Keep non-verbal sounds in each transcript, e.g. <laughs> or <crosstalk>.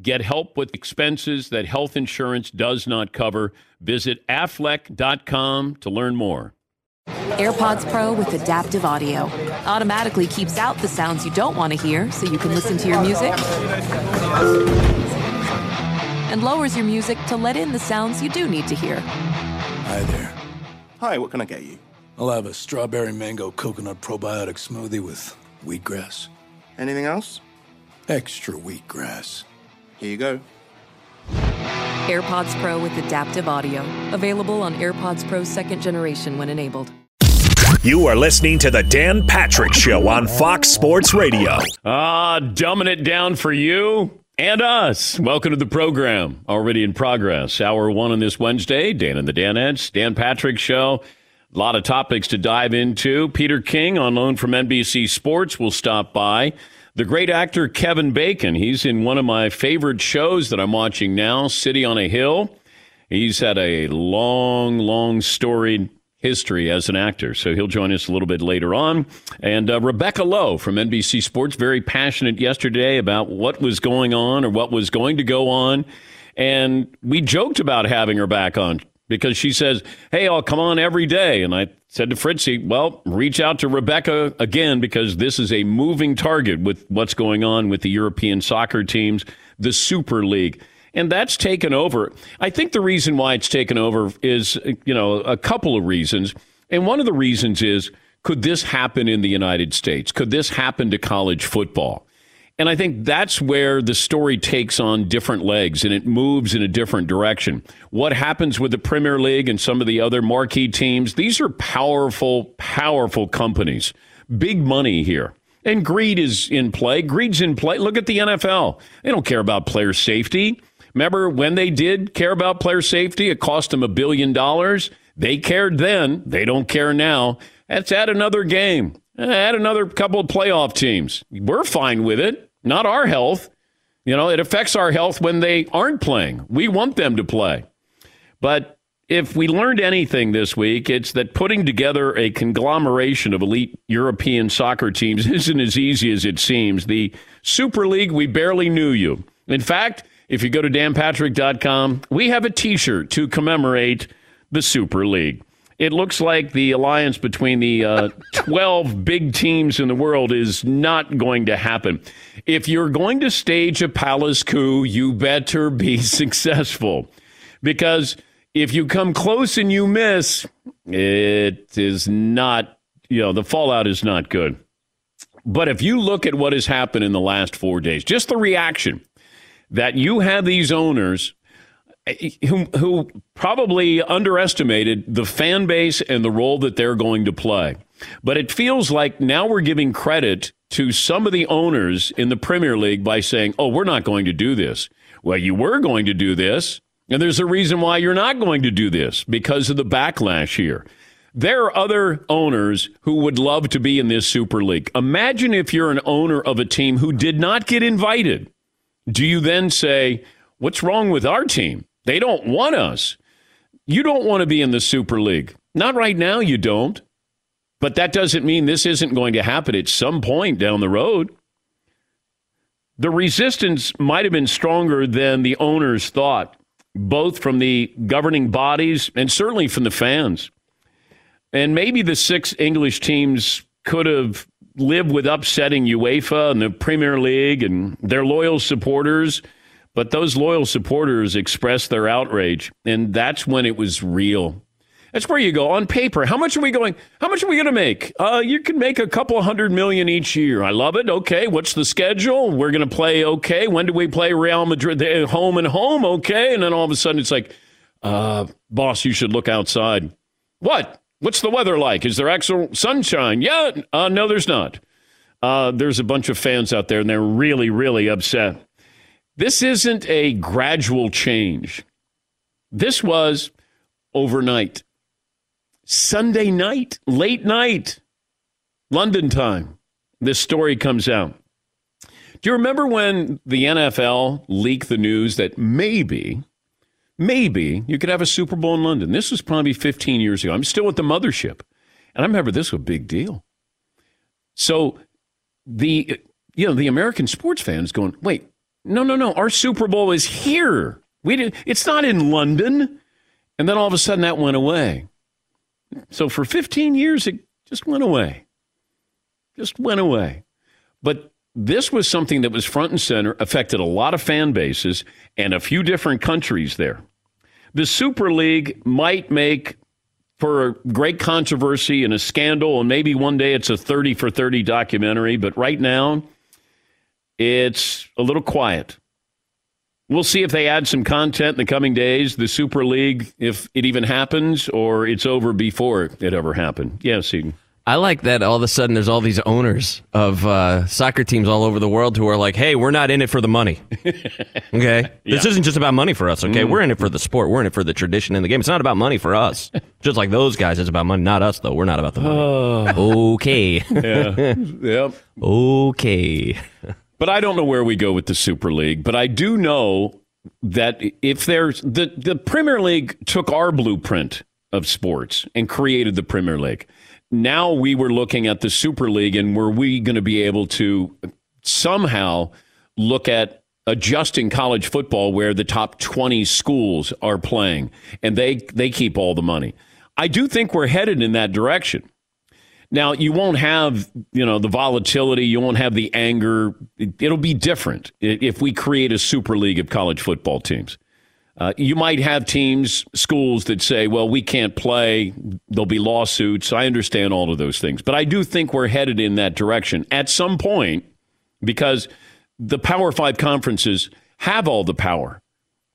Get help with expenses that health insurance does not cover. Visit aflac.com to learn more. AirPods Pro with adaptive audio automatically keeps out the sounds you don't want to hear so you can listen to your music and lowers your music to let in the sounds you do need to hear. Hi there. Hi, what can I get you? I'll have a strawberry mango coconut probiotic smoothie with wheatgrass. Anything else? Extra wheatgrass. Here you go. AirPods Pro with adaptive audio. Available on AirPods Pro second generation when enabled. You are listening to the Dan Patrick Show on Fox Sports Radio. Ah, dumbing it down for you and us. Welcome to the program. Already in progress. Hour one on this Wednesday. Dan and the Danettes. Dan Patrick Show. A lot of topics to dive into. Peter King on loan from NBC Sports will stop by. The great actor Kevin Bacon, he's in one of my favorite shows that I'm watching now, City on a Hill. He's had a long, long storied history as an actor, so he'll join us a little bit later on. And uh, Rebecca Lowe from NBC Sports, very passionate yesterday about what was going on or what was going to go on. And we joked about having her back on because she says, Hey, I'll come on every day. And I said to Fritzy, Well, reach out to Rebecca again because this is a moving target with what's going on with the European soccer teams, the Super League. And that's taken over. I think the reason why it's taken over is, you know, a couple of reasons. And one of the reasons is could this happen in the United States? Could this happen to college football? And I think that's where the story takes on different legs and it moves in a different direction. What happens with the Premier League and some of the other marquee teams? These are powerful, powerful companies. Big money here. And greed is in play. Greed's in play. Look at the NFL. They don't care about player safety. Remember when they did care about player safety? It cost them a billion dollars. They cared then. They don't care now. Let's add another game. Eh, add another couple of playoff teams. We're fine with it. Not our health. You know, it affects our health when they aren't playing. We want them to play. But if we learned anything this week, it's that putting together a conglomeration of elite European soccer teams <laughs> isn't as easy as it seems. The Super League, we barely knew you. In fact, if you go to danpatrick.com, we have a t shirt to commemorate the Super League. It looks like the alliance between the uh, <laughs> 12 big teams in the world is not going to happen. If you're going to stage a palace coup, you better be <laughs> successful. Because if you come close and you miss, it is not, you know, the fallout is not good. But if you look at what has happened in the last four days, just the reaction that you have these owners who, who probably underestimated the fan base and the role that they're going to play. But it feels like now we're giving credit to some of the owners in the Premier League by saying, oh, we're not going to do this. Well, you were going to do this. And there's a reason why you're not going to do this because of the backlash here. There are other owners who would love to be in this Super League. Imagine if you're an owner of a team who did not get invited. Do you then say, What's wrong with our team? They don't want us. You don't want to be in the Super League. Not right now, you don't. But that doesn't mean this isn't going to happen at some point down the road. The resistance might have been stronger than the owners thought, both from the governing bodies and certainly from the fans. And maybe the six English teams could have lived with upsetting UEFA and the Premier League and their loyal supporters, but those loyal supporters expressed their outrage, and that's when it was real. That's where you go on paper. How much are we going? How much are we going to make? Uh, you can make a couple hundred million each year. I love it. Okay, what's the schedule? We're going to play. Okay, when do we play Real Madrid? Home and home. Okay, and then all of a sudden it's like, uh, boss, you should look outside. What? What's the weather like? Is there actual sunshine? Yeah. Uh, no, there's not. Uh, there's a bunch of fans out there, and they're really, really upset. This isn't a gradual change. This was overnight. Sunday night, late night, London time, this story comes out. Do you remember when the NFL leaked the news that maybe, maybe you could have a Super Bowl in London? This was probably 15 years ago. I'm still at the mothership. And I remember this was a big deal. So the you know the American sports fans going, wait, no, no, no, our Super Bowl is here. We did, it's not in London. And then all of a sudden that went away. So for 15 years, it just went away. Just went away. But this was something that was front and center, affected a lot of fan bases and a few different countries there. The Super League might make for a great controversy and a scandal, and maybe one day it's a 30 for 30 documentary, but right now it's a little quiet. We'll see if they add some content in the coming days. The Super League, if it even happens, or it's over before it ever happened. Yeah, Eden. I like that all of a sudden there's all these owners of uh, soccer teams all over the world who are like, hey, we're not in it for the money. <laughs> okay? yeah. This isn't just about money for us, okay? Mm. We're in it for the sport. We're in it for the tradition in the game. It's not about money for us. <laughs> just like those guys, it's about money. Not us, though. We're not about the money. okay. <laughs> yeah. Yep. Okay. But I don't know where we go with the Super League. But I do know that if there's the, the Premier League took our blueprint of sports and created the Premier League. Now we were looking at the Super League and were we going to be able to somehow look at adjusting college football where the top 20 schools are playing and they they keep all the money. I do think we're headed in that direction. Now you won't have you know the volatility, you won't have the anger. It'll be different if we create a super league of college football teams. Uh, you might have teams, schools that say, "Well, we can't play." There'll be lawsuits. I understand all of those things, but I do think we're headed in that direction at some point because the Power Five conferences have all the power,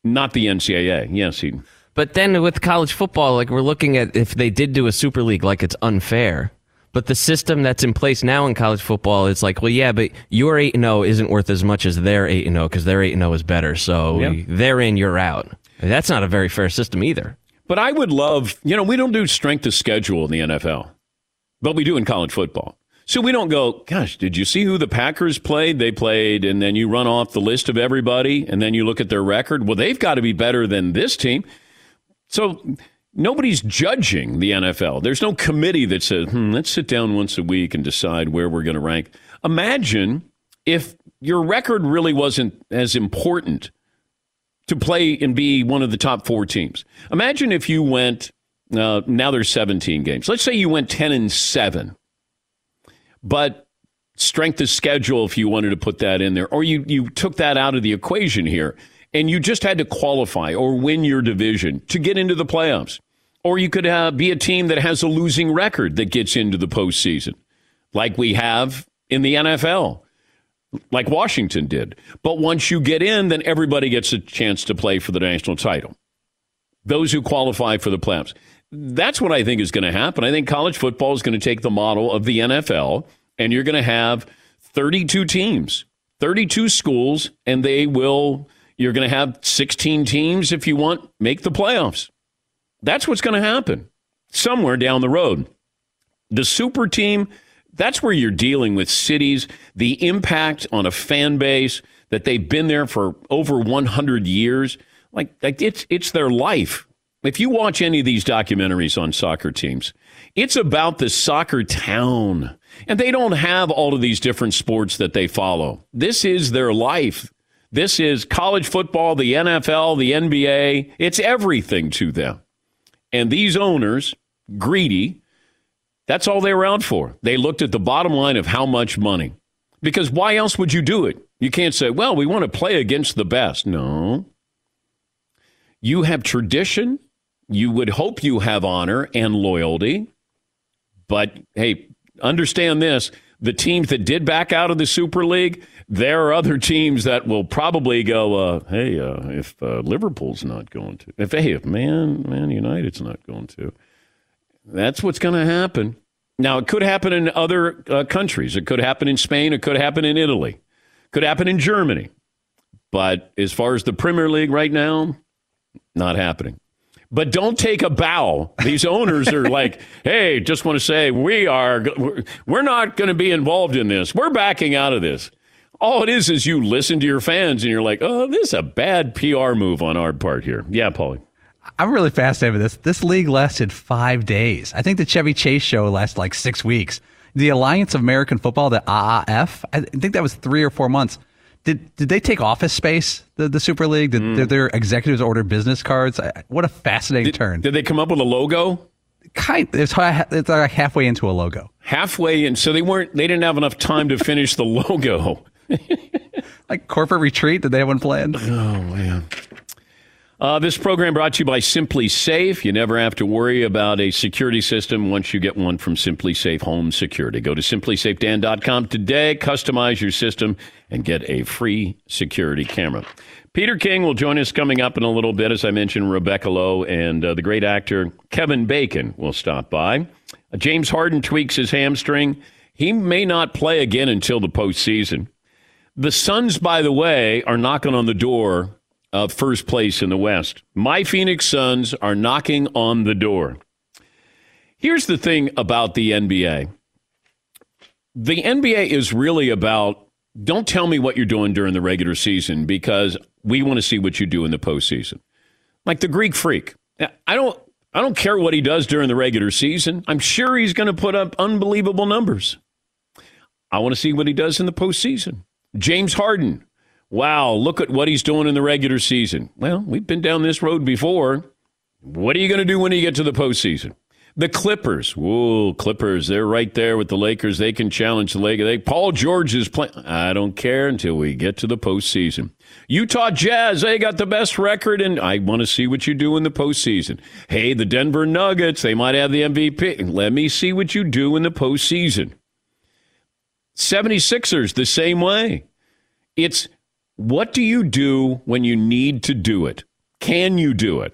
not the NCAA. Yes, Eden. But then with college football, like we're looking at if they did do a super league, like it's unfair. But the system that's in place now in college football is like, well, yeah, but your 8 0 isn't worth as much as their 8 0 because their 8 0 is better. So yeah. they're in, you're out. That's not a very fair system either. But I would love, you know, we don't do strength of schedule in the NFL, but we do in college football. So we don't go, gosh, did you see who the Packers played? They played, and then you run off the list of everybody, and then you look at their record. Well, they've got to be better than this team. So nobody's judging the NFL. There's no committee that says, hmm, let's sit down once a week and decide where we're going to rank. Imagine if your record really wasn't as important to play and be one of the top four teams. Imagine if you went, uh, now there's 17 games. Let's say you went 10 and 7, but strength of schedule, if you wanted to put that in there, or you, you took that out of the equation here and you just had to qualify or win your division to get into the playoffs. Or you could uh, be a team that has a losing record that gets into the postseason, like we have in the NFL, like Washington did. But once you get in, then everybody gets a chance to play for the national title. Those who qualify for the playoffs. That's what I think is going to happen. I think college football is going to take the model of the NFL, and you're going to have 32 teams, 32 schools, and they will you're going to have 16 teams if you want make the playoffs. That's what's going to happen. somewhere down the road. The super team, that's where you're dealing with cities, the impact on a fan base that they've been there for over 100 years. Like, like it's, it's their life. If you watch any of these documentaries on soccer teams, it's about the soccer town. And they don't have all of these different sports that they follow. This is their life. This is college football, the NFL, the NBA. It's everything to them. And these owners, greedy, that's all they were out for. They looked at the bottom line of how much money. Because why else would you do it? You can't say, well, we want to play against the best. No. You have tradition. You would hope you have honor and loyalty. But hey, understand this the teams that did back out of the Super League, there are other teams that will probably go, uh, hey, uh, if uh, Liverpool's not going to, if hey, if Man Man United's not going to, that's what's going to happen. Now, it could happen in other uh, countries. It could happen in Spain. It could happen in Italy. It Could happen in Germany. But as far as the Premier League right now, not happening. But don't take a bow. These owners are <laughs> like, "Hey, just want to say we are we're not going to be involved in this. We're backing out of this." All it is is you listen to your fans and you're like, "Oh, this is a bad PR move on our part here." Yeah, Paulie. I'm really fascinated with this. This league lasted five days. I think the Chevy Chase show lasted like six weeks. The Alliance of American Football, the AAF, I think that was three or four months. Did did they take office space? The the Super League? Did, mm. did their executives order business cards? What a fascinating did, turn! Did they come up with a logo? Kind. It's, it's like halfway into a logo. Halfway in, so they weren't. They didn't have enough time to finish the <laughs> logo. <laughs> like corporate retreat? Did they have one planned? Oh man. Uh, this program brought to you by SimpliSafe. You never have to worry about a security system once you get one from SimpliSafe Home Security. Go to simplisafedan.com today, customize your system, and get a free security camera. Peter King will join us coming up in a little bit. As I mentioned, Rebecca Lowe and uh, the great actor Kevin Bacon will stop by. Uh, James Harden tweaks his hamstring. He may not play again until the postseason. The Suns, by the way, are knocking on the door of first place in the West. My Phoenix Suns are knocking on the door. Here's the thing about the NBA the NBA is really about don't tell me what you're doing during the regular season because we want to see what you do in the postseason. Like the Greek freak. I don't I don't care what he does during the regular season. I'm sure he's going to put up unbelievable numbers. I want to see what he does in the postseason. James Harden wow, look at what he's doing in the regular season. Well, we've been down this road before. What are you going to do when you get to the postseason? The Clippers, whoa, Clippers, they're right there with the Lakers. They can challenge the Lakers. They, Paul George is playing. I don't care until we get to the postseason. Utah Jazz, they got the best record, and I want to see what you do in the postseason. Hey, the Denver Nuggets, they might have the MVP. Let me see what you do in the postseason. 76ers, the same way. It's what do you do when you need to do it? Can you do it?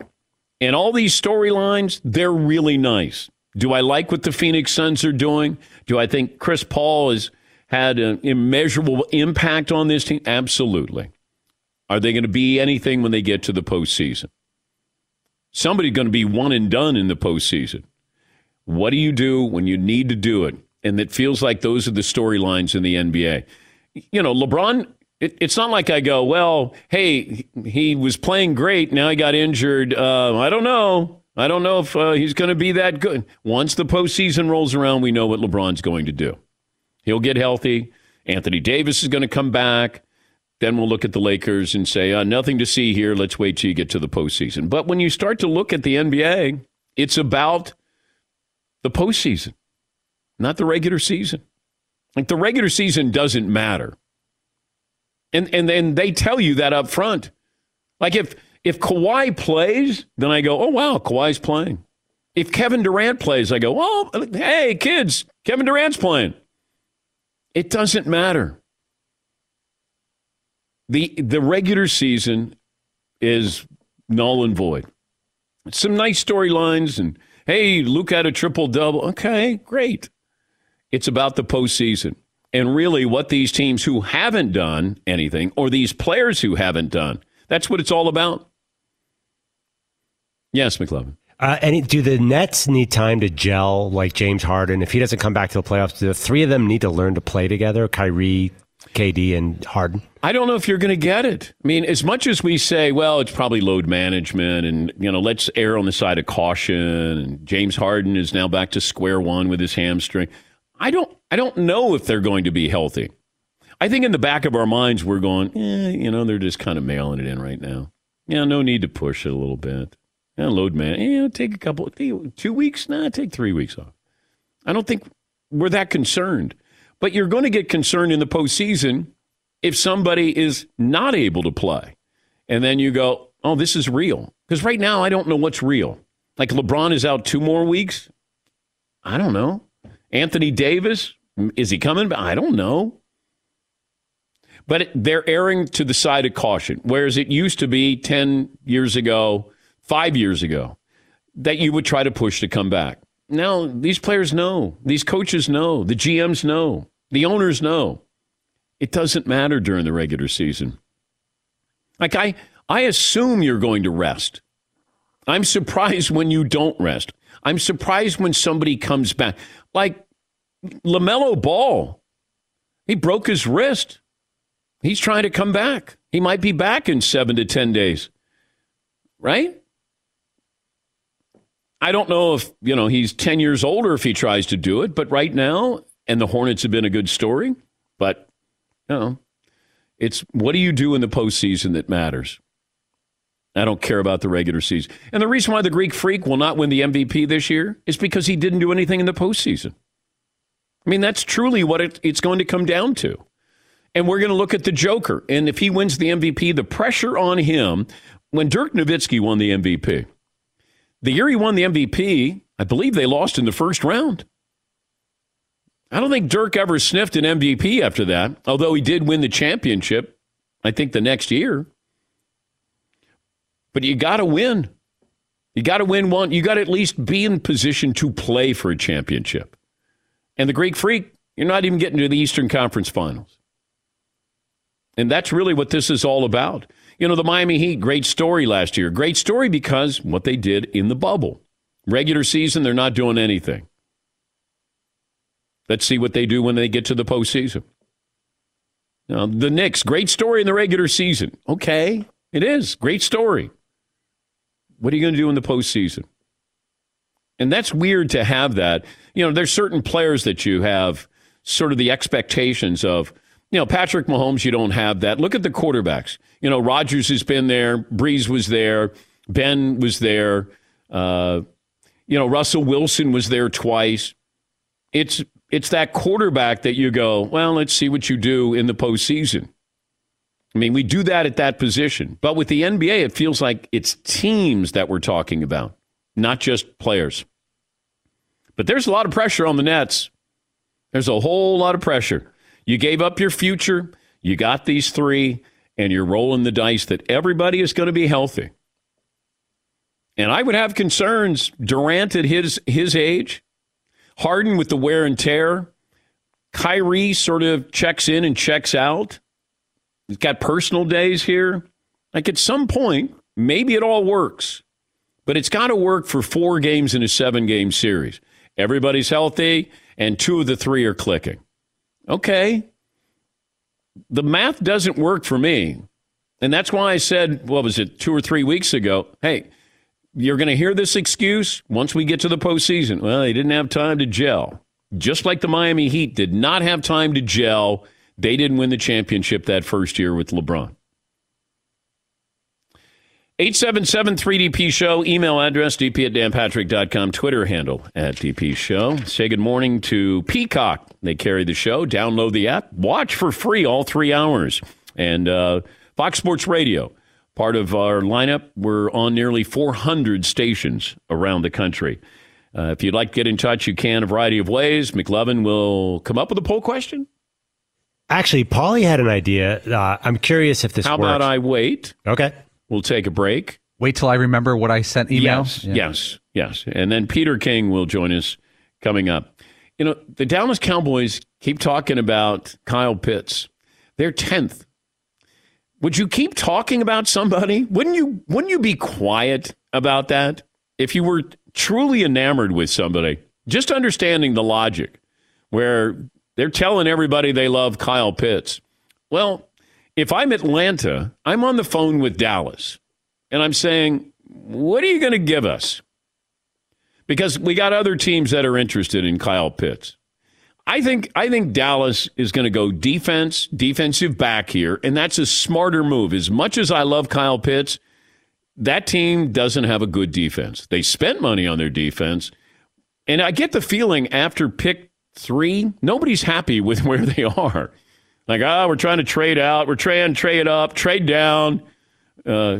And all these storylines, they're really nice. Do I like what the Phoenix Suns are doing? Do I think Chris Paul has had an immeasurable impact on this team? Absolutely. Are they going to be anything when they get to the postseason? Somebody's going to be one and done in the postseason. What do you do when you need to do it? And it feels like those are the storylines in the NBA. You know, LeBron it, it's not like I go, well, hey, he was playing great. Now he got injured. Uh, I don't know. I don't know if uh, he's going to be that good. Once the postseason rolls around, we know what LeBron's going to do. He'll get healthy. Anthony Davis is going to come back. Then we'll look at the Lakers and say, uh, nothing to see here. Let's wait till you get to the postseason. But when you start to look at the NBA, it's about the postseason, not the regular season. Like the regular season doesn't matter. And and then they tell you that up front. Like if if Kawhi plays, then I go, oh wow, Kawhi's playing. If Kevin Durant plays, I go, oh hey kids, Kevin Durant's playing. It doesn't matter. The the regular season is null and void. Some nice storylines and hey, Luke had a triple double. Okay, great. It's about the postseason and really what these teams who haven't done anything or these players who haven't done. That's what it's all about. Yes, McLovin. Uh, and do the Nets need time to gel like James Harden? If he doesn't come back to the playoffs, do the three of them need to learn to play together? Kyrie, KD, and Harden? I don't know if you're going to get it. I mean, as much as we say, well, it's probably load management and, you know, let's err on the side of caution. And James Harden is now back to square one with his hamstring. I don't, I don't know if they're going to be healthy. I think in the back of our minds, we're going, eh, you know, they're just kind of mailing it in right now. Yeah, no need to push it a little bit. Yeah, load man, yeah, take a couple, two weeks, nah, take three weeks off. I don't think we're that concerned. But you're going to get concerned in the postseason if somebody is not able to play. And then you go, oh, this is real. Because right now, I don't know what's real. Like LeBron is out two more weeks. I don't know. Anthony Davis, is he coming? I don't know. But they're erring to the side of caution, whereas it used to be 10 years ago, five years ago, that you would try to push to come back. Now, these players know, these coaches know, the GMs know, the owners know. It doesn't matter during the regular season. Like, I, I assume you're going to rest. I'm surprised when you don't rest. I'm surprised when somebody comes back. Like LaMelo Ball, he broke his wrist. He's trying to come back. He might be back in seven to 10 days, right? I don't know if, you know, he's 10 years older if he tries to do it, but right now, and the Hornets have been a good story, but, you know, it's what do you do in the postseason that matters? I don't care about the regular season. And the reason why the Greek Freak will not win the MVP this year is because he didn't do anything in the postseason. I mean, that's truly what it, it's going to come down to. And we're going to look at the Joker. And if he wins the MVP, the pressure on him, when Dirk Nowitzki won the MVP, the year he won the MVP, I believe they lost in the first round. I don't think Dirk ever sniffed an MVP after that, although he did win the championship, I think the next year. But you got to win. You got to win one. You got to at least be in position to play for a championship. And the Greek Freak, you're not even getting to the Eastern Conference Finals. And that's really what this is all about. You know, the Miami Heat, great story last year. Great story because what they did in the bubble. Regular season, they're not doing anything. Let's see what they do when they get to the postseason. Now, the Knicks, great story in the regular season. Okay, it is. Great story. What are you going to do in the postseason? And that's weird to have that. You know, there's certain players that you have sort of the expectations of, you know, Patrick Mahomes, you don't have that. Look at the quarterbacks. You know, Rodgers has been there, Brees was there, Ben was there, uh, you know, Russell Wilson was there twice. It's it's that quarterback that you go, well, let's see what you do in the postseason. I mean, we do that at that position. But with the NBA, it feels like it's teams that we're talking about, not just players. But there's a lot of pressure on the Nets. There's a whole lot of pressure. You gave up your future, you got these three, and you're rolling the dice that everybody is going to be healthy. And I would have concerns. Durant at his his age, Harden with the wear and tear, Kyrie sort of checks in and checks out. He's got personal days here. Like at some point, maybe it all works, but it's got to work for four games in a seven game series. Everybody's healthy, and two of the three are clicking. Okay. The math doesn't work for me. And that's why I said, what was it, two or three weeks ago? Hey, you're going to hear this excuse once we get to the postseason. Well, they didn't have time to gel. Just like the Miami Heat did not have time to gel. They didn't win the championship that first year with LeBron. 877 3DP Show, email address dp at danpatrick.com, Twitter handle at DP Show. Say good morning to Peacock. They carry the show. Download the app. Watch for free all three hours. And uh, Fox Sports Radio, part of our lineup. We're on nearly 400 stations around the country. Uh, if you'd like to get in touch, you can a variety of ways. McLovin will come up with a poll question. Actually, Paulie had an idea. Uh, I'm curious if this works. How works. about I wait? Okay. We'll take a break. Wait till I remember what I sent email. Yes, yes, yes. And then Peter King will join us coming up. You know, the Dallas Cowboys keep talking about Kyle Pitts. They're 10th. Would you keep talking about somebody? Wouldn't you wouldn't you be quiet about that? if you were truly enamored with somebody, just understanding the logic where they're telling everybody they love Kyle Pitts. Well, if I'm Atlanta, I'm on the phone with Dallas and I'm saying, what are you going to give us? Because we got other teams that are interested in Kyle Pitts. I think I think Dallas is going to go defense, defensive back here, and that's a smarter move. As much as I love Kyle Pitts, that team doesn't have a good defense. They spent money on their defense, and I get the feeling after pick three, nobody's happy with <laughs> where they are. Like, ah, oh, we're trying to trade out, we're trying to trade up, trade down. Uh,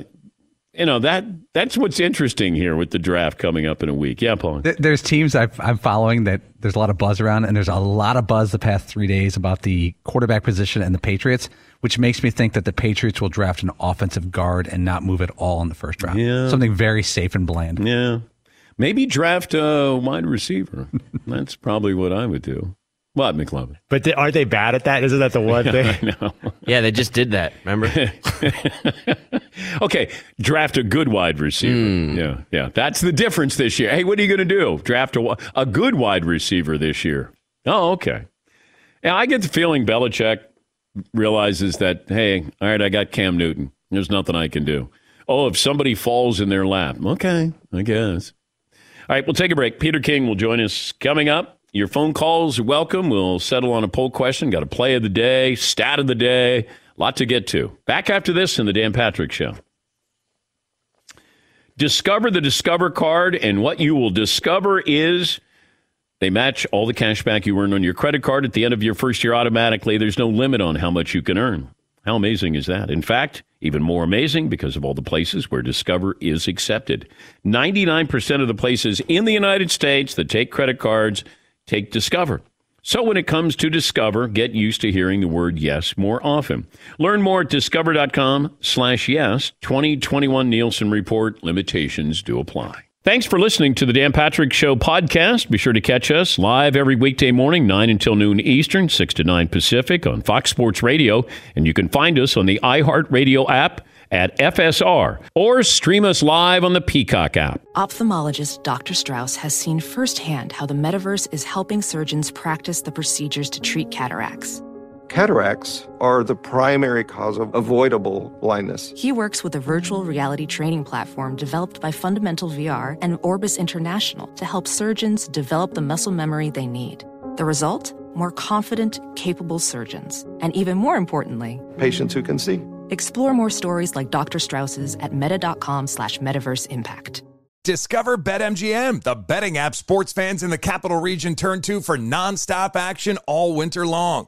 you know that that's what's interesting here with the draft coming up in a week. Yeah, Paul. There's teams i am following that there's a lot of buzz around, and there's a lot of buzz the past three days about the quarterback position and the Patriots, which makes me think that the Patriots will draft an offensive guard and not move at all in the first round. Yeah. Something very safe and bland. Yeah. Maybe draft a wide receiver. <laughs> that's probably what I would do. What, McLovin? But they, aren't they bad at that? Isn't that the one <laughs> thing? know. <laughs> yeah, they just did that. Remember? okay, draft a good wide receiver. Mm. Yeah, yeah. That's the difference this year. Hey, what are you going to do? Draft a, a good wide receiver this year. Oh, okay. Yeah, I get the feeling Belichick realizes that, hey, all right, I got Cam Newton. There's nothing I can do. Oh, if somebody falls in their lap, okay, I guess. All right, we'll take a break. Peter King will join us coming up. Your phone calls are welcome. We'll settle on a poll question. Got a play of the day, stat of the day, a lot to get to. Back after this in the Dan Patrick Show. Discover the Discover card, and what you will discover is they match all the cash back you earn on your credit card at the end of your first year automatically. There's no limit on how much you can earn. How amazing is that? In fact, even more amazing because of all the places where Discover is accepted. 99% of the places in the United States that take credit cards take Discover. So when it comes to Discover, get used to hearing the word yes more often. Learn more at discover.com slash yes. 2021 Nielsen Report limitations do apply. Thanks for listening to the Dan Patrick Show podcast. Be sure to catch us live every weekday morning, 9 until noon Eastern, 6 to 9 Pacific on Fox Sports Radio. And you can find us on the iHeartRadio app at FSR or stream us live on the Peacock app. Ophthalmologist Dr. Strauss has seen firsthand how the metaverse is helping surgeons practice the procedures to treat cataracts. Cataracts are the primary cause of avoidable blindness. He works with a virtual reality training platform developed by Fundamental VR and Orbis International to help surgeons develop the muscle memory they need. The result? More confident, capable surgeons. And even more importantly, patients who can see. Explore more stories like Dr. Strauss's at meta.com slash metaverse impact. Discover BetMGM, the betting app sports fans in the capital region turn to for nonstop action all winter long.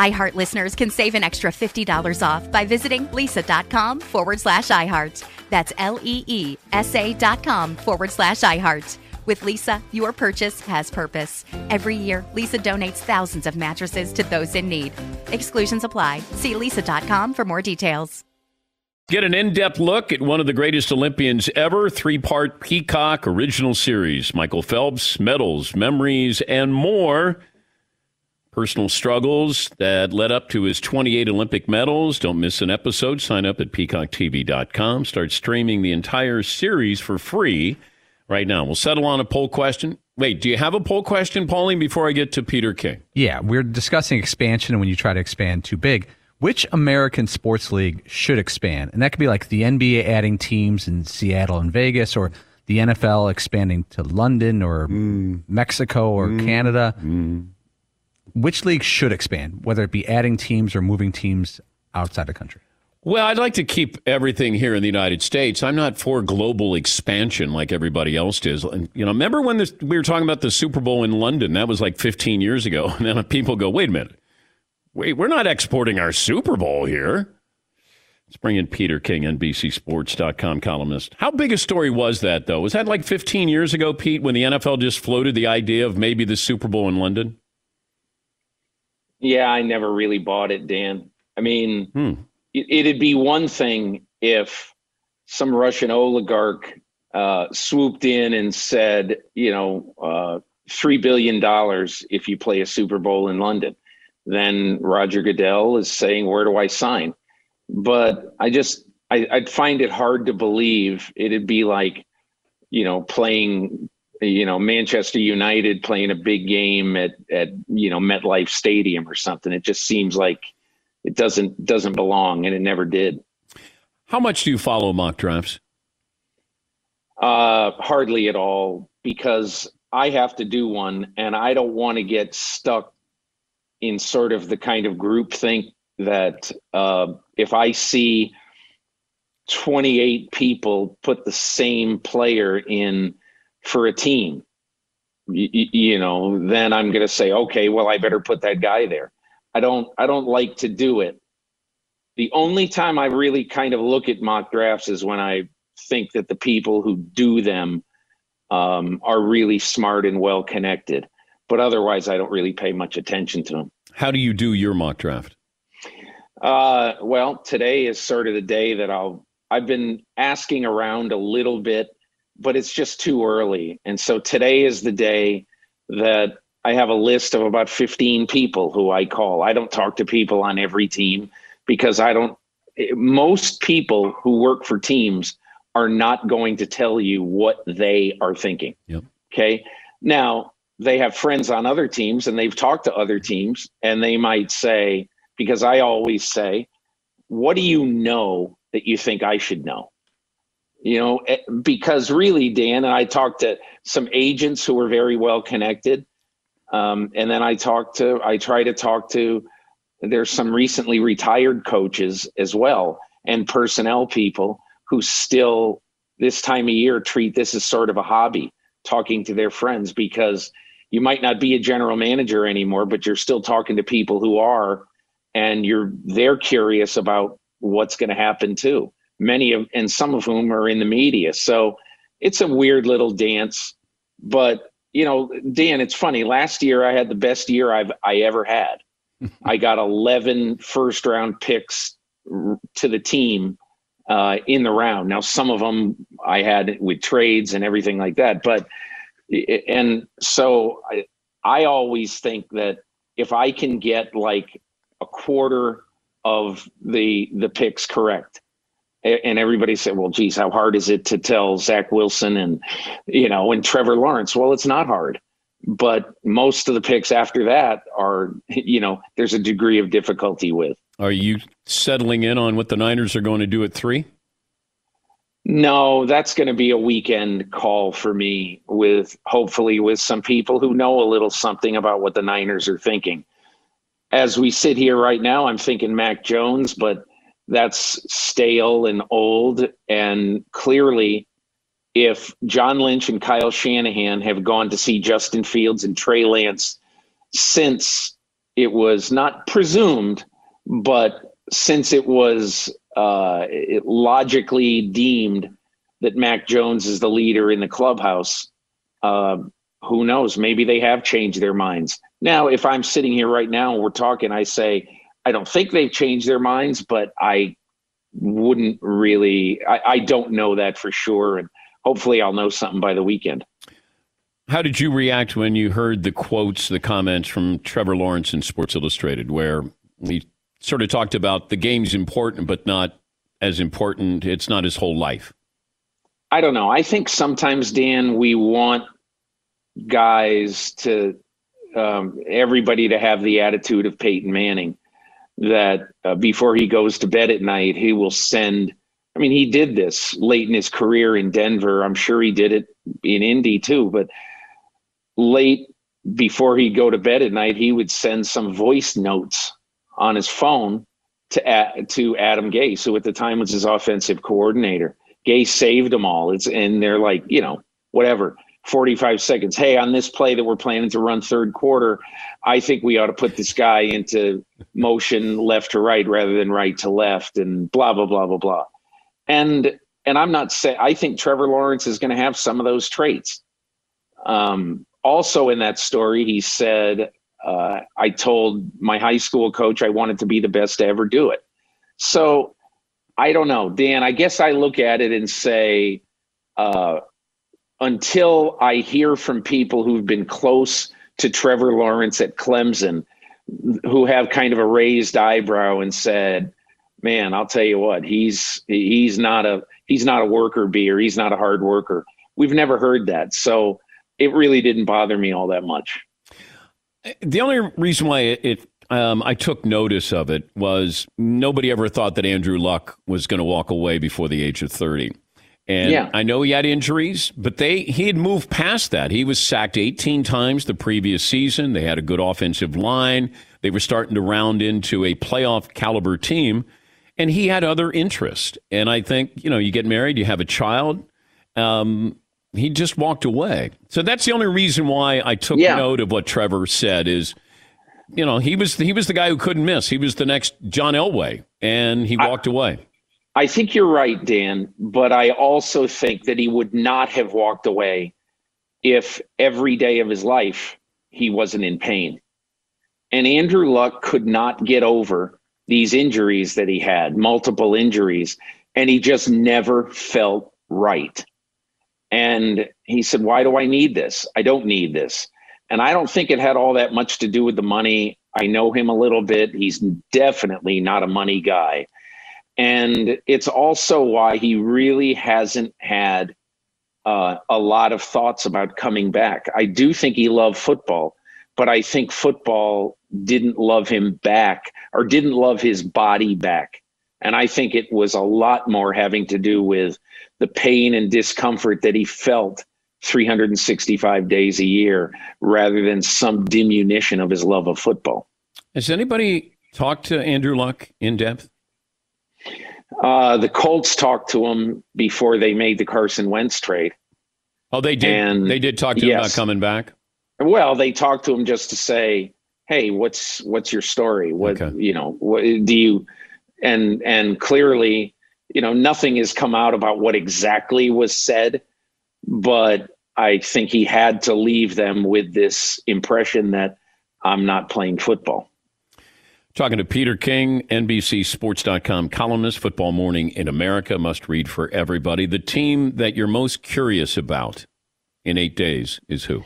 iHeart listeners can save an extra $50 off by visiting leesa.com forward slash iHeart. That's L E E S A dot com forward slash iHeart. With Leesa, your purchase has purpose. Every year, Leesa donates thousands of mattresses to those in need. Exclusions apply. See leesa.com for more details. Get an in depth look at one of the greatest Olympians ever, three part Peacock original series Michael Phelps, medals, memories, and more. Personal struggles that led up to his 28 Olympic medals. Don't miss an episode. Sign up at peacocktv.com. Start streaming the entire series for free right now. We'll settle on a poll question. Wait, do you have a poll question, Paulie, before I get to Peter King? Yeah, we're discussing expansion and when you try to expand too big. Which American sports league should expand? And that could be like the NBA adding teams in Seattle and Vegas, or the NFL expanding to London or mm. Mexico or mm. Canada. Mm. Which league should expand, whether it be adding teams or moving teams outside the country? Well, I'd like to keep everything here in the United States. I'm not for global expansion like everybody else is. And you know, remember when this, we were talking about the Super Bowl in London? That was like 15 years ago. <laughs> And then people go, "Wait a minute, wait, we're not exporting our Super Bowl here." Let's bring in Peter King, NBCSports.com columnist. How big a story was that, though? Was that like 15 years ago, Pete, when the NFL just floated the idea of maybe the Super Bowl in London? Yeah, I never really bought it, Dan. I mean. Hmm it'd be one thing if some Russian oligarch uh, swooped in and said, you know, uh, three billion dollars if you play a Super Bowl in London. Then Roger Goodell is saying, "Where do I sign?" But I just I, I'd find it hard to believe it'd be like, you know, playing you know Manchester United playing a big game at at you know MetLife Stadium or something. It just seems like it doesn't doesn't belong, and it never did. How much do you follow mock drafts? Uh, hardly at all, because I have to do one, and I don't want to get stuck in sort of the kind of group think that uh, if I see 28 people put the same player in for a team, you, you know, then I'm going to say, okay, well, I better put that guy there. I don't I don't like to do it. The only time I really kind of look at mock drafts is when I think that the people who do them um, are really smart and well connected. But otherwise, I don't really pay much attention to them. How do you do your mock draft? Uh, well, today is sort of the day that I'll. I've been asking around a little bit, but it's just too early. And so today is the day that I have a list of about 15 people who I call. I don't talk to people on every team because I don't, most people who work for teams are not going to tell you what they are thinking. Yep. Okay. Now, they have friends on other teams and they've talked to other teams and they might say, because I always say, what do you know that you think I should know? You know, eh, because really, Dan, and I talked to some agents who were very well connected um, and then I talked to, I try to talk to, there's some recently retired coaches as well and personnel people who still this time of year treat this as sort of a hobby, talking to their friends because you might not be a general manager anymore, but you're still talking to people who are, and you're they're curious about what's going to happen too. Many of and some of whom are in the media. So it's a weird little dance, but you know, Dan, it's funny. Last year I had the best year I've I ever had. <laughs> I got 11 first round picks to the team uh, in the round. Now, some of them I had with trades and everything like that, but and so I, I always think that if I can get like a quarter of the the picks correct, and everybody said, "Well, geez, how hard is it to tell Zach Wilson and you know and Trevor Lawrence?" Well, it's not hard, but most of the picks after that are you know there's a degree of difficulty with. Are you settling in on what the Niners are going to do at three? No, that's going to be a weekend call for me with hopefully with some people who know a little something about what the Niners are thinking. As we sit here right now, I'm thinking Mac Jones, but that's stale and old. And clearly, if John Lynch and Kyle Shanahan have gone to see Justin Fields and Trey Lance since it was not presumed, but since it was uh, it logically deemed that Mac Jones is the leader in the clubhouse, uh, who knows? Maybe they have changed their minds. Now, if I'm sitting here right now and we're talking, I say, I don't think they've changed their minds, but I wouldn't really, I, I don't know that for sure. And hopefully I'll know something by the weekend. How did you react when you heard the quotes, the comments from Trevor Lawrence in Sports Illustrated, where he sort of talked about the game's important, but not as important. It's not his whole life. I don't know. I think sometimes, Dan, we want guys to, um, everybody to have the attitude of Peyton Manning that uh, before he goes to bed at night, he will send. I mean, he did this late in his career in Denver. I'm sure he did it in Indy too, but late before he'd go to bed at night, he would send some voice notes on his phone to to Adam Gase, who at the time was his offensive coordinator. Gase saved them all. It's and they're like, you know, whatever. 45 seconds. Hey, on this play that we're planning to run third quarter, I think we ought to put this guy into motion left to right rather than right to left and blah blah blah blah blah. And and I'm not saying I think Trevor Lawrence is going to have some of those traits. Um, also in that story, he said, uh, I told my high school coach I wanted to be the best to ever do it. So I don't know, Dan. I guess I look at it and say, uh, until I hear from people who've been close to Trevor Lawrence at Clemson, who have kind of a raised eyebrow and said, "Man, I'll tell you what, he's he's not a he's not a worker bee or he's not a hard worker." We've never heard that, so it really didn't bother me all that much. The only reason why it, um, I took notice of it was nobody ever thought that Andrew Luck was going to walk away before the age of 30. And yeah. I know he had injuries, but they he had moved past that. He was sacked 18 times the previous season. They had a good offensive line. They were starting to round into a playoff caliber team, and he had other interests. And I think you know, you get married, you have a child. Um, he just walked away. So that's the only reason why I took yeah. note of what Trevor said is, you know, he was he was the guy who couldn't miss. He was the next John Elway, and he walked I, away. I think you're right, Dan, but I also think that he would not have walked away if every day of his life he wasn't in pain. And Andrew Luck could not get over these injuries that he had, multiple injuries, and he just never felt right. And he said, Why do I need this? I don't need this. And I don't think it had all that much to do with the money. I know him a little bit. He's definitely not a money guy. And it's also why he really hasn't had uh, a lot of thoughts about coming back. I do think he loved football, but I think football didn't love him back or didn't love his body back. And I think it was a lot more having to do with the pain and discomfort that he felt 365 days a year rather than some diminution of his love of football. Has anybody talked to Andrew Luck in depth? Uh, the Colts talked to him before they made the Carson Wentz trade. Oh, they did. And they did talk to yes. him about coming back. Well, they talked to him just to say, "Hey, what's what's your story? What okay. you know? What do you?" And and clearly, you know, nothing has come out about what exactly was said, but I think he had to leave them with this impression that I'm not playing football. Talking to Peter King, NBCSports.com columnist, Football Morning in America, must read for everybody. The team that you're most curious about in eight days is who?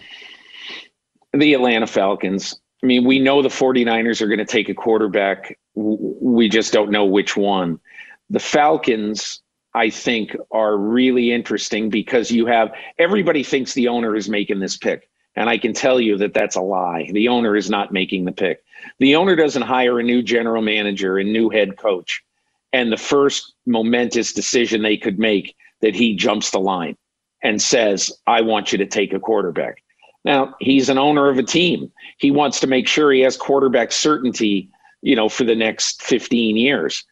The Atlanta Falcons. I mean, we know the 49ers are going to take a quarterback. We just don't know which one the Falcons I think are really interesting because you have everybody thinks the owner is making this pick. And I can tell you that that's a lie. The owner is not making the pick. The owner doesn't hire a new general manager and new head coach. And the first momentous decision they could make that he jumps the line and says, I want you to take a quarterback. Now, he's an owner of a team. He wants to make sure he has quarterback certainty, you know, for the next 15 years.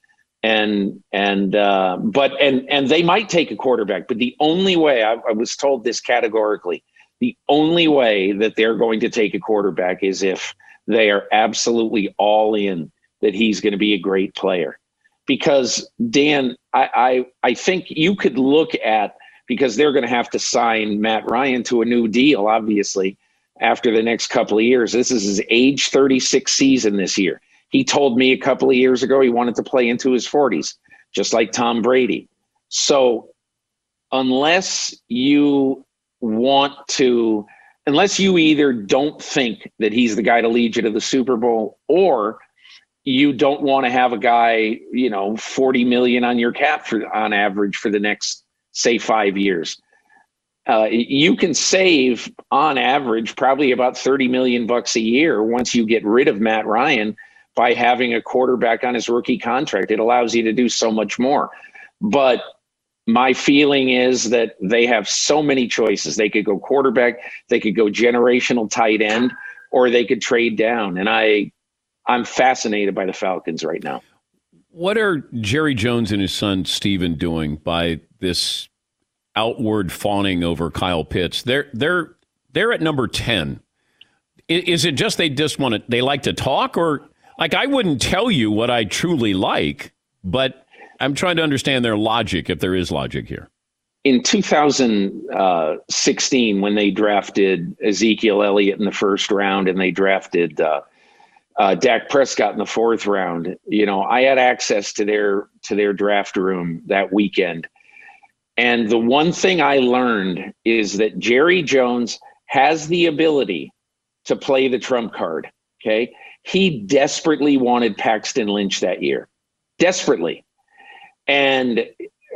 And and uh, but and and they might take a quarterback, but the only way I, I was told this categorically, the only way that they're going to take a quarterback is if they are absolutely all in that he's going to be a great player. Because Dan, I, I, I think you could look at because they're going to have to sign Matt Ryan to a new deal, obviously, after the next couple of years. This is his age 36 season this year. He told me a couple of years ago he wanted to play into his 40s, just like Tom Brady. So, unless you want to unless you either don't think that he's the guy to lead you to the Super Bowl or you don't want to have a guy, you know, 40 million on your cap for on average for the next say 5 years. Uh, you can save on average probably about 30 million bucks a year once you get rid of Matt Ryan by having a quarterback on his rookie contract. It allows you to do so much more. But my feeling is that they have so many choices. They could go quarterback, they could go generational tight end, or they could trade down. And I I'm fascinated by the Falcons right now. What are Jerry Jones and his son Stephen doing by this outward fawning over Kyle Pitts? They're they're they're at number 10. Is it just they just want to they like to talk or like I wouldn't tell you what I truly like, but I'm trying to understand their logic, if there is logic here. In 2016, when they drafted Ezekiel Elliott in the first round and they drafted uh, uh, Dak Prescott in the fourth round, you know, I had access to their to their draft room that weekend, and the one thing I learned is that Jerry Jones has the ability to play the trump card. Okay, he desperately wanted Paxton Lynch that year, desperately. And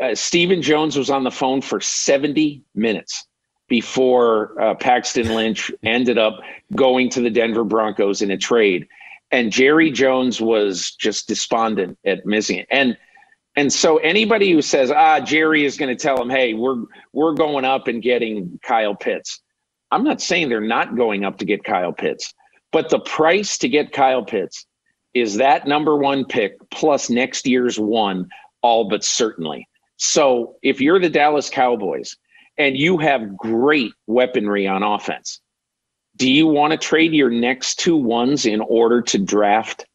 uh, Stephen Jones was on the phone for 70 minutes before uh, Paxton Lynch <laughs> ended up going to the Denver Broncos in a trade. And Jerry Jones was just despondent at missing it. And and so anybody who says, ah, Jerry is going to tell him, hey, we're we're going up and getting Kyle Pitts. I'm not saying they're not going up to get Kyle Pitts, but the price to get Kyle Pitts is that number one pick plus next year's one all but certainly. So if you're the Dallas Cowboys and you have great weaponry on offense, do you want to trade your next two ones in order to draft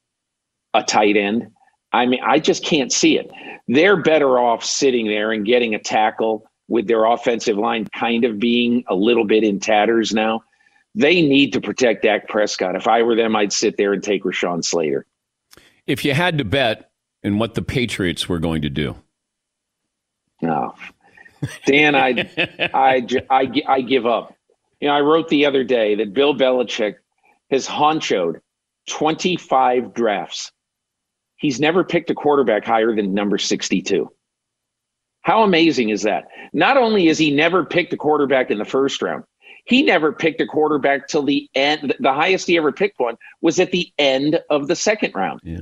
a tight end? I mean, I just can't see it. They're better off sitting there and getting a tackle with their offensive line kind of being a little bit in tatters now. They need to protect Dak Prescott. If I were them, I'd sit there and take Rashawn Slater. If you had to bet, and what the Patriots were going to do. No, Dan, I, <laughs> I, I, I give up. You know, I wrote the other day that Bill Belichick has honchoed 25 drafts. He's never picked a quarterback higher than number 62. How amazing is that? Not only has he never picked a quarterback in the first round, he never picked a quarterback till the end. The highest he ever picked one was at the end of the second round. Yeah.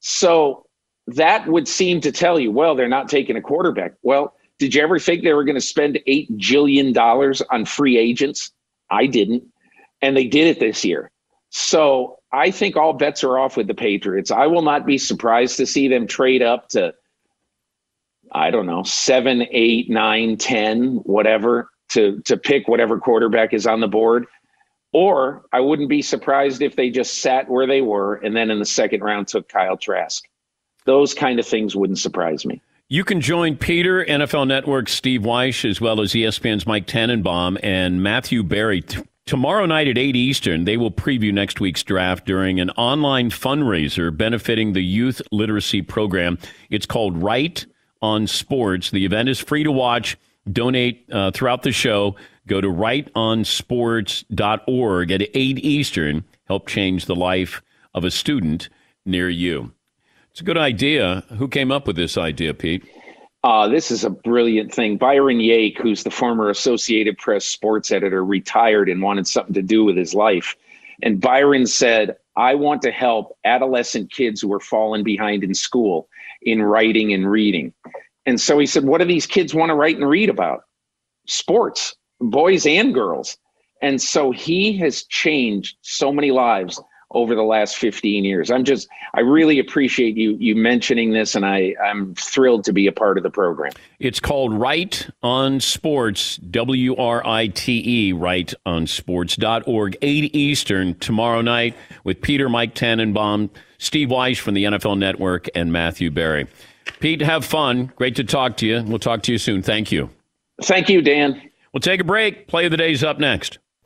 So that would seem to tell you, well, they're not taking a quarterback. Well, did you ever think they were going to spend $8 on free agents? I didn't. And they did it this year. So I think all bets are off with the Patriots. I will not be surprised to see them trade up to, I don't know, seven, eight, nine, ten, whatever, to, to pick whatever quarterback is on the board. Or I wouldn't be surprised if they just sat where they were and then in the second round took Kyle Trask those kind of things wouldn't surprise me. You can join Peter, NFL Network, Steve Wyche, as well as ESPN's Mike Tannenbaum and Matthew Berry. T- tomorrow night at 8 Eastern, they will preview next week's draft during an online fundraiser benefiting the youth literacy program. It's called Write on Sports. The event is free to watch. Donate uh, throughout the show. Go to writeonsports.org at 8 Eastern. Help change the life of a student near you. It's a good idea. Who came up with this idea, Pete? Uh, this is a brilliant thing. Byron Yake, who's the former Associated Press sports editor, retired and wanted something to do with his life. And Byron said, I want to help adolescent kids who are falling behind in school in writing and reading. And so he said, What do these kids want to write and read about? Sports, boys and girls. And so he has changed so many lives over the last 15 years. I'm just I really appreciate you you mentioning this and I I'm thrilled to be a part of the program. It's called Write on Sports, W R I T E, Write on Sports.org, 8 Eastern tomorrow night with Peter Mike Tannenbaum, Steve Wyche from the NFL Network and Matthew Berry. Pete, have fun. Great to talk to you. We'll talk to you soon. Thank you. Thank you, Dan. We'll take a break. Play of the day's up next.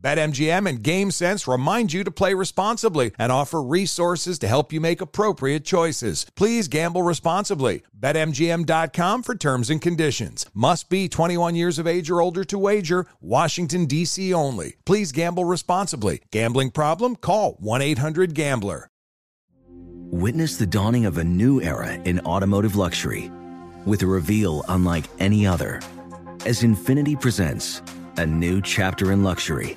BetMGM and GameSense remind you to play responsibly and offer resources to help you make appropriate choices. Please gamble responsibly. BetMGM.com for terms and conditions. Must be 21 years of age or older to wager. Washington, D.C. only. Please gamble responsibly. Gambling problem? Call 1 800 Gambler. Witness the dawning of a new era in automotive luxury with a reveal unlike any other as Infiniti presents a new chapter in luxury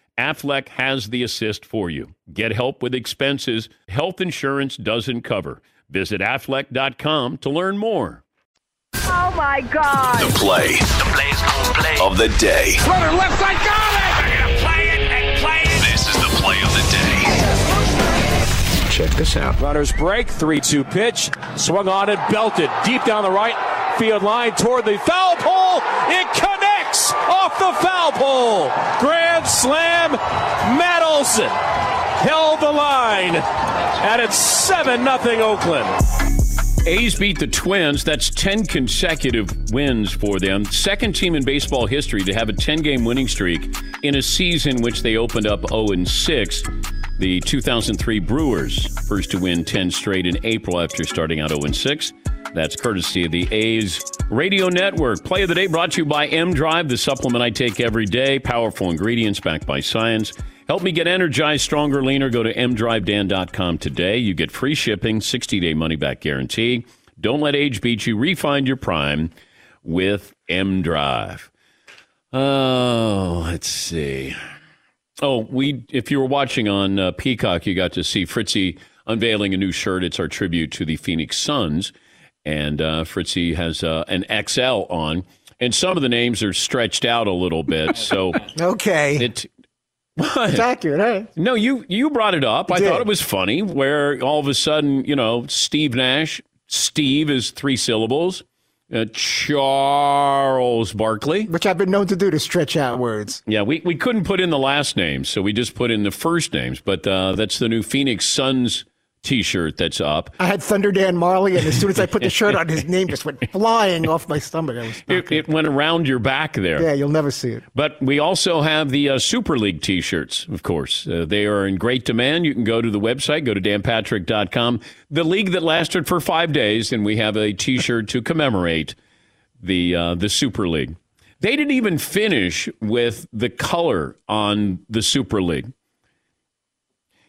Aflac has the assist for you. Get help with expenses health insurance doesn't cover. Visit aflac.com to learn more. Oh my God. The play. The play's gonna play. Of the day. Runner left side, got it! They're gonna play it and play it. This is the play of the day. Check this out. Runners break, 3 2 pitch. Swung on and belted deep down the right field line toward the foul pole. It off the foul pole. Grand slam. Matt Olson held the line. And it's 7 0 Oakland. A's beat the Twins. That's 10 consecutive wins for them. Second team in baseball history to have a 10 game winning streak in a season which they opened up 0 6. The 2003 Brewers, first to win 10 straight in April after starting out 0 6. That's courtesy of the A's Radio Network. Play of the day brought to you by M Drive, the supplement I take every day. Powerful ingredients backed by science. Help me get energized, stronger, leaner. Go to mdrivedan.com today. You get free shipping, 60 day money back guarantee. Don't let age beat you. Refine your prime with M Drive. Oh, let's see. Oh, we if you were watching on uh, Peacock, you got to see Fritzy unveiling a new shirt. It's our tribute to the Phoenix Suns, and uh, Fritzy has uh, an XL on, and some of the names are stretched out a little bit. <laughs> So okay, it It's accurate, hey? no, you you brought it up. I Did. thought it was funny where all of a sudden, you know, Steve Nash, Steve is three syllables. Uh, Charles Barkley. Which I've been known to do to stretch out words. Yeah, we, we couldn't put in the last names, so we just put in the first names. But uh, that's the new Phoenix Suns T-shirt that's up. I had Thunder Dan Majerle, and as soon as I put the shirt on, his <laughs> name just went flying off my stomach. I was, It, it went around your back there. yeah, you'll never see it. But we also have the uh, Super League t shirts, of course. Uh, they are in great demand. You can go to the website, go to danpatrick.com. The league that lasted for five days, and we have a t shirt to commemorate the, uh, the Super League. They didn't even finish with the color on the Super League.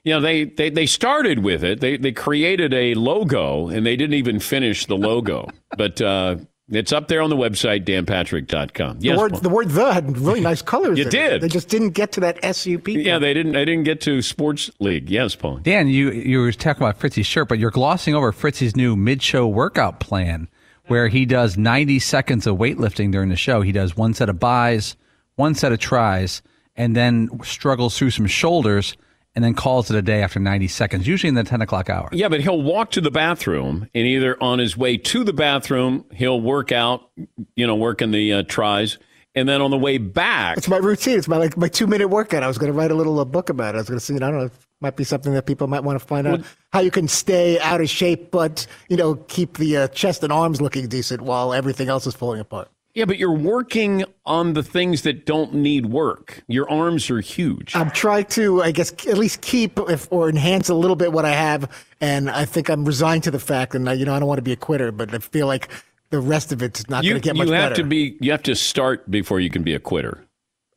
You know, they, they, they started with it. They, they created a logo, and they didn't even finish the logo. <laughs> but uh, it's up there on the website, danpatrick.com. the word, the word "the" had really nice colors. You in it. did. They just didn't get to that SUP. Yeah, they didn't. They didn't get to sports league. Yes, Paul. Dan, you you were talking about Fritzy's shirt, but you're glossing over Fritzy's new mid-show workout plan, where he does 90 seconds of weightlifting during the show. He does one set of buys, one set of tries, and then struggles through some shoulders, and then calls it a day after 90 seconds, usually in the 10 o'clock hour. Yeah, but he'll walk to the bathroom, and either on his way to the bathroom, he'll work out, you know, working the uh, tries, and then on the way back, It's my routine. It's my like my two minute workout. I was going to write a little uh, book about it. I was going to see. I don't know. It might be something that people might want to find out how you can stay out of shape, but you know, keep the uh, chest and arms looking decent while everything else is falling apart. Yeah, but you're working on the things that don't need work. Your arms are huge. I'm trying to, I guess, at least keep if, or enhance a little bit what I have, and I think I'm resigned to the fact, and you know, I don't want to be a quitter, but I feel like the rest of it's not going to get much better. you have better. to be. You have to start before you can be a quitter.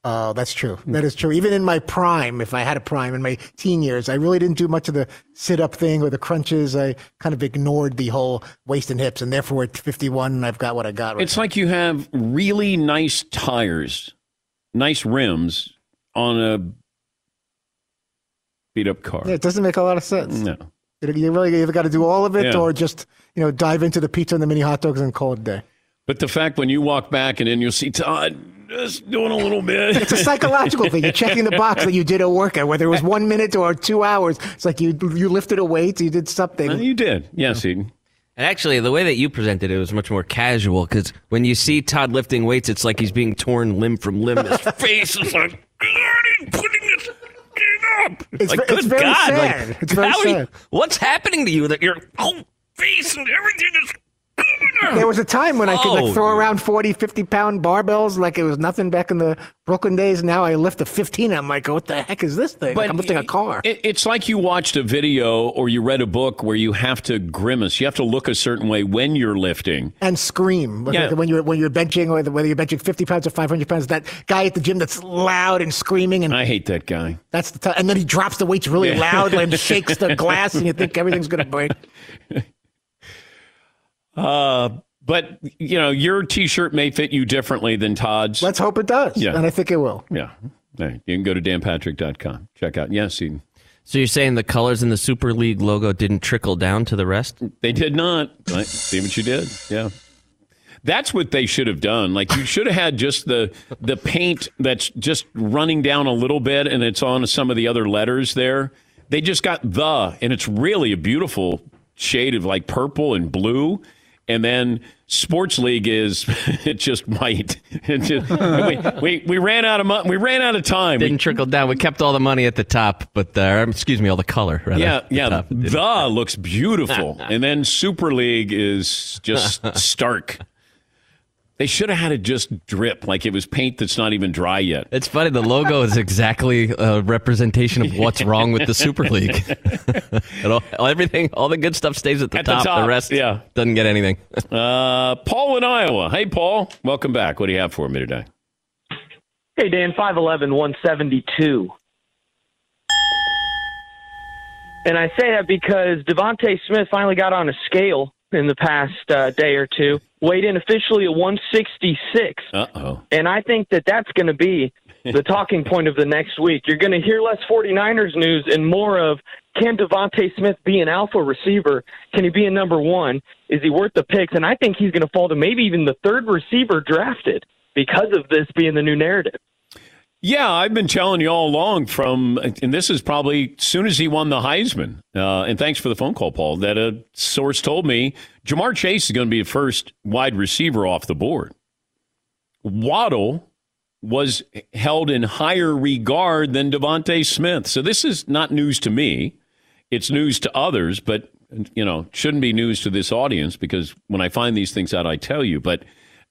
Oh, that's true. That is true. Even in my prime, if I had a prime in my teen years, I really didn't do much of the sit up thing or the crunches. I kind of ignored the whole waist and hips, and therefore at 51, I've got what I got. Right It's like you have really nice tires, nice rims on a beat up car. Yeah, it doesn't make a lot of sense. No. You you really either got to do all of it Yeah. or just you know dive into the pizza and the mini hot dogs and call it a day. But the fact when you walk back and then you'll see Todd just doing a little bit. It's a psychological thing. You're checking the box that you did a workout, whether it was one minute or two hours. It's like you you lifted a weight, you did something. You did, yes, Eden. And actually, the way that you presented it was much more casual because when you see Todd lifting weights, it's like he's being torn limb from limb. His face is like, It's, like, ve- it's good very God, sad. like, it's very how are you- sad. what's happening to you that your whole face and everything is There was a time when I could like throw around 40, 50 pound barbells like it was nothing back in the Brooklyn days. Now I lift a 15. I'm like, what the heck is this thing? Like I'm lifting a car. It, it's like you watched a video or you read a book where you have to grimace. You have to look a certain way when you're lifting. and scream Like, Yeah. when you're when you're benching or whether you're benching 50 pounds or 500 pounds. That guy at the gym that's loud and screaming, and I hate that guy. that's the time. And then he drops the weights really Yeah. loudly and <laughs> shakes the glass, and you think everything's going to break. <laughs> Uh, But you know, your T-shirt may fit you differently than Todd's. Let's hope it does. Yeah. And I think it will. Yeah. All right. You can go to danpatrick.com. Check out. Yes, you, So you're saying the colors in the Super League logo didn't trickle down to the rest? they did not. Right. See what you did. Yeah. That's what they should have done. Like you should have had just the the paint that's just running down a little bit and it's on some of the other letters there. They just got the and it's really a beautiful shade of like purple and blue. And then Sports League is <laughs> it's just white. <laughs> It just, we, we we ran out of money. We ran out of time. Didn't trickle down. We kept all the money at the top, but uh, excuse me, all the color. Rather, yeah, the yeah. top. The looks beautiful, and then Super League is just <laughs> stark. They should have had it just drip like it was paint that's not even dry yet. It's funny. The logo is exactly a representation of what's <laughs> wrong with the Super League. <laughs> It all, everything, all the good stuff stays at the, At the top. top, rest, yeah. doesn't get anything. <laughs> Uh, Paul in Iowa. Hey, Paul. Welcome back. What do you have for me today? Hey, Dan, 5'11, 172. And I say that because DeVonta Smith finally got on a scale in the past uh, day or two, weighed in officially at 166. Uh oh. And I think that that's going to be the <laughs> talking point of the next week. You're going to hear less 49ers news and more of can DeVonta Smith be an alpha receiver? Can he be a number one? Is he worth the picks? And I think he's going to fall to maybe even the third receiver drafted because of this being the new narrative. Yeah, I've been telling you all along from, and this is probably soon as he won the Heisman. Uh, and thanks for the phone call, Paul. That a source told me Ja'Marr Chase is going to be the first wide receiver off the board. Waddle was held in higher regard than DeVonta Smith. So this is not news to me. It's news to others, but you know, shouldn't be news to this audience because when I find these things out, I tell you. But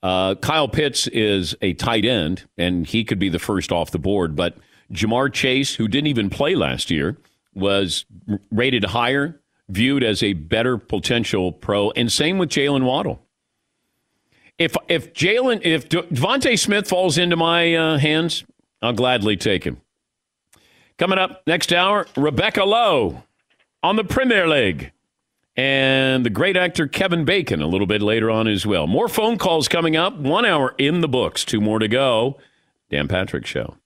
uh, Kyle Pitts is a tight end, and he could be the first off the board. But Ja'Marr Chase, who didn't even play last year, was rated higher, viewed as a better potential pro, and same with Jaylen Waddle. If if Jaylen if De- DeVonta Smith falls into my uh, hands, I'll gladly take him. Coming up next hour, Rebecca Lowe on the Premier League and the great actor Kevin Bacon a little bit later on as well. More phone calls coming up. One hour in the books, two more to go. Dan Patrick Show.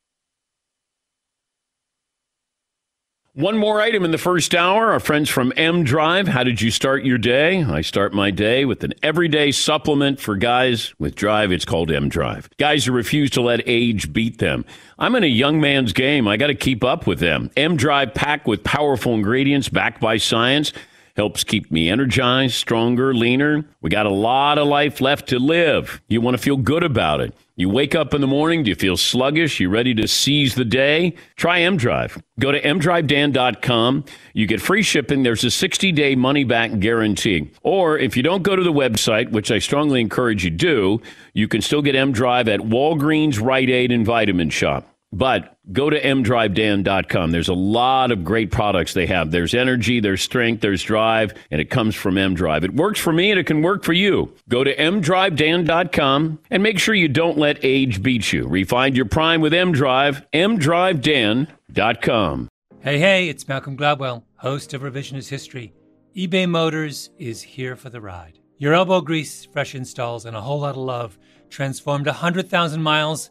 One more item in the first hour. Our friends from M Drive. How did you start your day? I start my day with an everyday supplement for guys with drive. It's called M Drive. Guys who refuse to let age beat them. I'm in a young man's game. I got to keep up with them. M Drive packed with powerful ingredients backed by science helps keep me energized, stronger, leaner. We got a lot of life left to live. You want to feel good about it. You wake up in the morning, do you feel sluggish? You ready to seize the day? Try M Drive. Go to mdrivedan.com. You get free shipping. There's a 60 day money back guarantee. Or if you don't go to the website, which I strongly encourage you do, you can still get M Drive at Walgreens, Rite Aid, and Vitamin Shoppe. But go to mdrivedan.com. There's a lot of great products they have. There's energy, there's strength, there's drive, and it comes from mdrive. It works for me and it can work for you. Go to mdrivedan.com and make sure you don't let age beat you. Refine your prime with mdrive, mdrivedan.com. Hey, hey, it's Malcolm Gladwell, host of Revisionist History. eBay Motors is here for the ride. Your elbow grease, fresh installs, and a whole lot of love transformed 100,000 miles